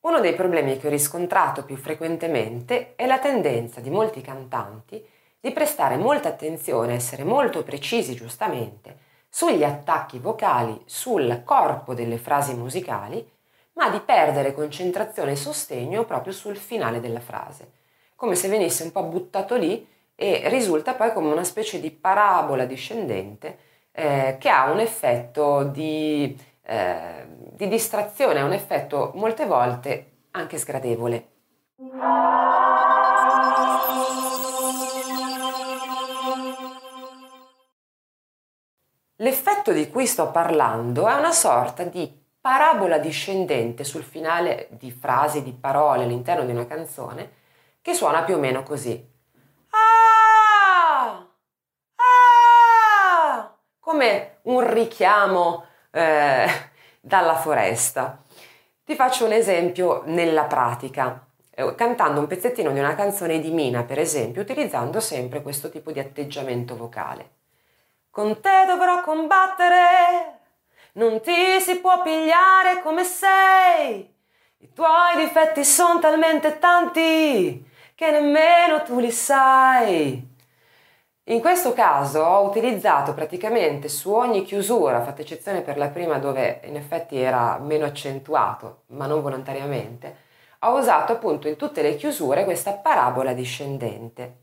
Uno dei problemi che ho riscontrato più frequentemente è la tendenza di molti cantanti di prestare molta attenzione, essere molto precisi giustamente sugli attacchi vocali, sul corpo delle frasi musicali, ma di perdere concentrazione e sostegno proprio sul finale della frase, come se venisse un po' buttato lì e risulta poi come una specie di parabola discendente eh, che ha un effetto di, eh, di distrazione, ha un effetto molte volte anche sgradevole. L'effetto di cui sto parlando è una sorta di parabola discendente sul finale di frasi, di parole all'interno di una canzone che suona più o meno così. come un richiamo eh, dalla foresta. Ti faccio un esempio nella pratica, eh, cantando un pezzettino di una canzone di Mina, per esempio, utilizzando sempre questo tipo di atteggiamento vocale. Con te dovrò combattere, non ti si può pigliare come sei. I tuoi difetti sono talmente tanti che nemmeno tu li sai. In questo caso ho utilizzato praticamente su ogni chiusura, fatta eccezione per la prima dove in effetti era meno accentuato, ma non volontariamente, ho usato appunto in tutte le chiusure questa parabola discendente,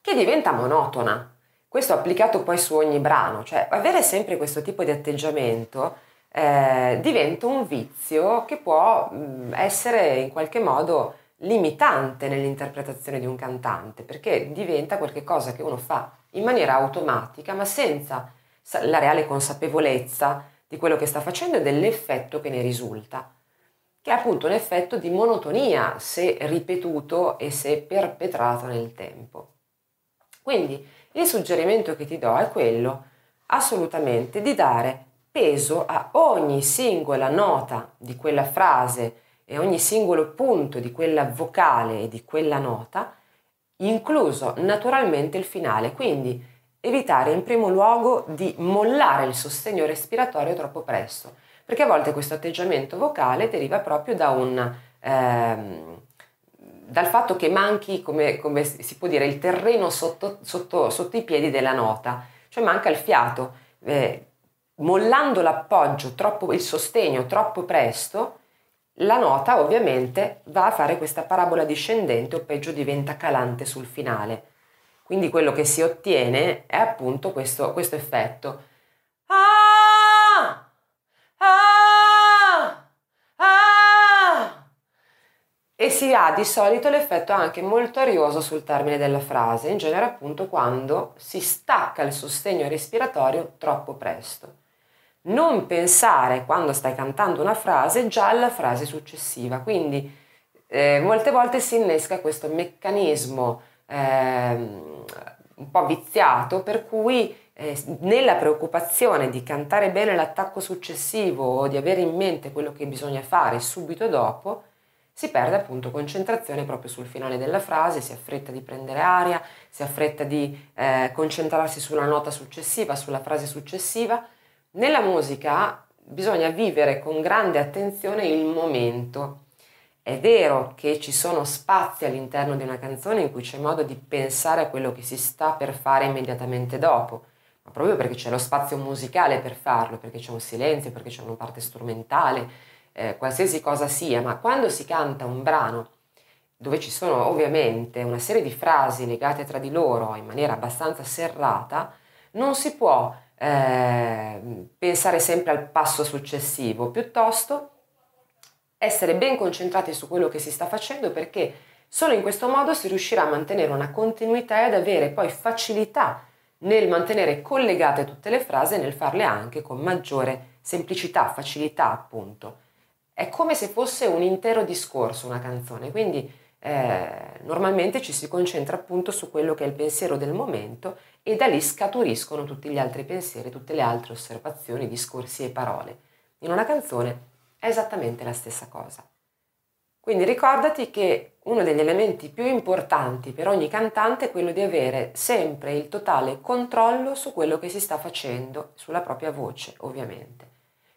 che diventa monotona. Questo applicato poi su ogni brano, cioè avere sempre questo tipo di atteggiamento eh, diventa un vizio che può mh, essere in qualche modo limitante nell'interpretazione di un cantante, perché diventa qualcosa che uno fa in maniera automatica, ma senza la reale consapevolezza di quello che sta facendo e dell'effetto che ne risulta, che è appunto un effetto di monotonia se ripetuto e se perpetrato nel tempo. Quindi il suggerimento che ti do è quello assolutamente di dare peso a ogni singola nota di quella frase e ogni singolo punto di quella vocale e di quella nota, incluso naturalmente il finale, quindi evitare in primo luogo di mollare il sostegno respiratorio troppo presto, perché a volte questo atteggiamento vocale deriva proprio da un, ehm, dal fatto che manchi, come, come, si può dire, il terreno sotto, sotto, sotto, i piedi della nota, cioè manca il fiato. Eh, mollando l'appoggio, troppo, il sostegno troppo presto, la nota ovviamente va a fare questa parabola discendente o peggio diventa calante sul finale. Quindi quello che si ottiene è appunto questo, questo effetto. Ah! Ah! Ah! E si ha di solito l'effetto anche molto arioso sul termine della frase, in genere appunto quando si stacca il sostegno respiratorio troppo presto non pensare quando stai cantando una frase già alla frase successiva. Quindi eh, molte volte si innesca questo meccanismo eh, un po' viziato per cui eh, nella preoccupazione di cantare bene l'attacco successivo o di avere in mente quello che bisogna fare subito dopo, si perde appunto concentrazione proprio sul finale della frase, si affretta di prendere aria, si affretta di eh, concentrarsi sulla nota successiva, sulla frase successiva nella musica bisogna vivere con grande attenzione il momento. È vero che ci sono spazi all'interno di una canzone in cui c'è modo di pensare a quello che si sta per fare immediatamente dopo, ma proprio perché c'è lo spazio musicale per farlo, perché c'è un silenzio, perché c'è una parte strumentale, eh, qualsiasi cosa sia, ma quando si canta un brano dove ci sono ovviamente una serie di frasi legate tra di loro in maniera abbastanza serrata, non si può eh, pensare sempre al passo successivo, piuttosto essere ben concentrati su quello che si sta facendo perché solo in questo modo si riuscirà a mantenere una continuità ed avere poi facilità nel mantenere collegate tutte le frasi e nel farle anche con maggiore semplicità, facilità appunto. È come se fosse un intero discorso una canzone, quindi eh, normalmente ci si concentra appunto su quello che è il pensiero del momento e da lì scaturiscono tutti gli altri pensieri, tutte le altre osservazioni, discorsi e parole. In una canzone è esattamente la stessa cosa. Quindi ricordati che uno degli elementi più importanti per ogni cantante è quello di avere sempre il totale controllo su quello che si sta facendo, sulla propria voce ovviamente.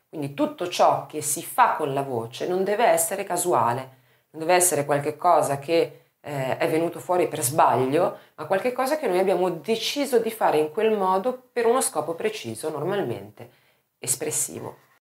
Quindi tutto ciò che si fa con la voce non deve essere casuale, deve essere qualcosa che eh, è venuto fuori per sbaglio, ma qualcosa che noi abbiamo deciso di fare in quel modo per uno scopo preciso, normalmente espressivo.